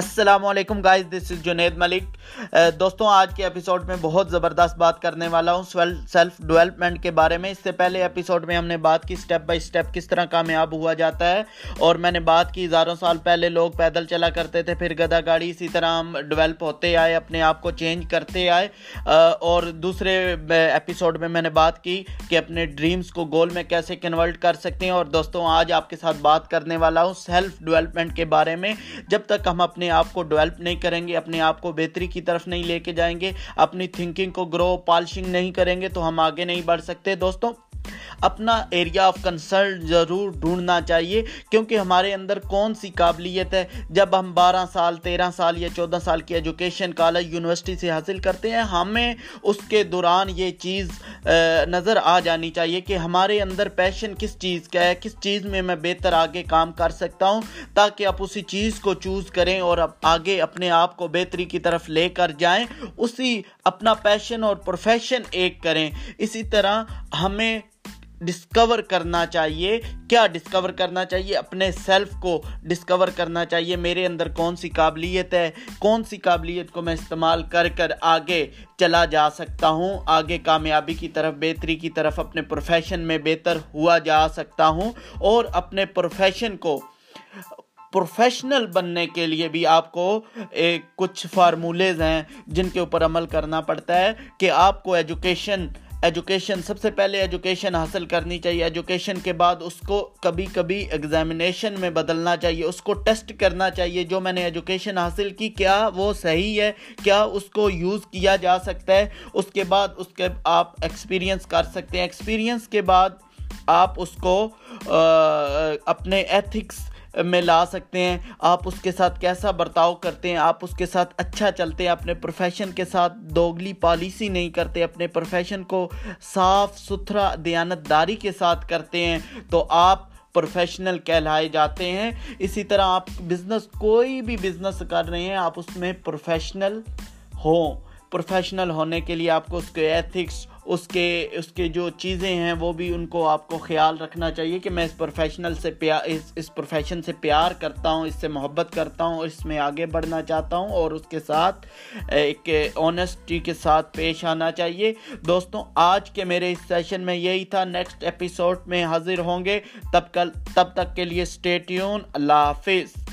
السلام علیکم guys this is Junaid Malik. Uh, دوستوں، آج کے اپیسوڈ میں بہت زبردست بات کرنے والا ہوں سیلف ڈیولپمنٹ کے بارے میں. اس سے پہلے اپیسوڈ میں ہم نے بات کی سٹیپ بائی سٹیپ کس طرح کامیاب ہوا جاتا ہے، اور میں نے بات کی ہزاروں سال پہلے لوگ پیدل چلا کرتے تھے، پھر گدا گاڑی اسی طرح ہم ڈیولپ ہوتے آئے، اپنے آپ کو چینج کرتے آئے. Uh, اور دوسرے اپیسوڈ میں میں نے بات کی کہ اپنے ڈریمز کو گول میں کیسے کنورٹ کر سکتے ہیں. اور دوستوں، آج آپ کے ساتھ بات کرنے والا ہوں سیلف ڈیولپمنٹ کے بارے میں. جب تک ہم اپنے آپ کو ڈیولپ نہیں کریں گے، اپنے آپ کو بہتری کی طرف نہیں لے کے جائیں گے، اپنی تھنکنگ کو گرو پالشنگ نہیں کریں گے تو ہم آگے نہیں بڑھ سکتے۔ دوستوں اپنا ایریا آف کنسرن ضرور ڈھونڈنا چاہیے، کیونکہ ہمارے اندر کون سی قابلیت ہے؟ جب ہم بارہ سال، تیرہ سال یا چودہ سال کی ایجوکیشن کالج یونیورسٹی سے حاصل کرتے ہیں، ہمیں اس کے دوران یہ چیز نظر آ جانی چاہیے کہ ہمارے اندر پیشن کس چیز کا ہے، کس چیز میں میں بہتر آگے کام کر سکتا ہوں، تاکہ آپ اسی چیز کو چوز کریں اور آگے اپنے آپ کو بہتری کی طرف لے کر جائیں۔ اسی اپنا پیشن اور پروفیشن ایک کریں۔ اسی طرح ہمیں ڈسکور کرنا چاہیے۔ کیا ڈسکور کرنا چاہیے؟ اپنے سیلف کو ڈسکور کرنا چاہیے۔ میرے اندر کون سی قابلیت ہے؟ کون سی قابلیت کو میں استعمال کر کر آگے چلا جا سکتا ہوں؟ آگے کامیابی کی طرف، بہتری کی طرف اپنے پروفیشن میں بہتر ہوا جا سکتا ہوں۔ اور اپنے پروفیشن کو پروفیشنل بننے کے لیے بھی آپ کو ایک کچھ فارمولیز ہیں جن کے اوپر عمل کرنا پڑتا ہے کہ آپ کو ایجوکیشن ایجوکیشن سب سے پہلے ایجوکیشن حاصل کرنی چاہیے۔ ایجوکیشن کے بعد اس کو کبھی کبھی ایگزامینیشن میں بدلنا چاہیے۔ اس کو ٹیسٹ کرنا چاہیے۔ جو میں نے ایجوکیشن حاصل کی، کیا وہ صحیح ہے؟ کیا اس کو یوز کیا جا سکتا ہے؟ اس کے بعد اس کے آپ ایکسپیرینس کر سکتے ہیں۔ ایکسپیرینس کے بعد آپ اس کو اپنے ایتھکس میں لا سکتے ہیں۔ آپ اس کے ساتھ کیسا برتاؤ کرتے ہیں؟ آپ اس کے ساتھ اچھا چلتے ہیں۔ اپنے پروفیشن کے ساتھ دوگلی پالیسی نہیں کرتے۔ اپنے پروفیشن کو صاف ستھرا دیانت داری کے ساتھ کرتے ہیں۔ تو آپ پروفیشنل کہلائے جاتے ہیں۔ اسی طرح آپ بزنس کوئی بھی بزنس کر رہے ہیں، آپ اس میں پروفیشنل ہوں۔ پروفیشنل ہونے کے لیے آپ کو اس کے ایتھکس اس کے اس کے جو چیزیں ہیں وہ بھی ان کو آپ کو خیال رکھنا چاہیے کہ میں اس پروفیشنل سے پیار اس اس پروفیشن سے پیار کرتا ہوں، اس سے محبت کرتا ہوں، اس میں آگے بڑھنا چاہتا ہوں اور اس کے ساتھ ایک آنیسٹی کے ساتھ پیش آنا چاہیے۔ دوستوں، آج کے میرے اس سیشن میں یہی تھا۔ نیکسٹ ایپیسوڈ میں حاضر ہوں گے۔ تب کل تب تک کے لیے اسٹیٹیون اللہ حافظ۔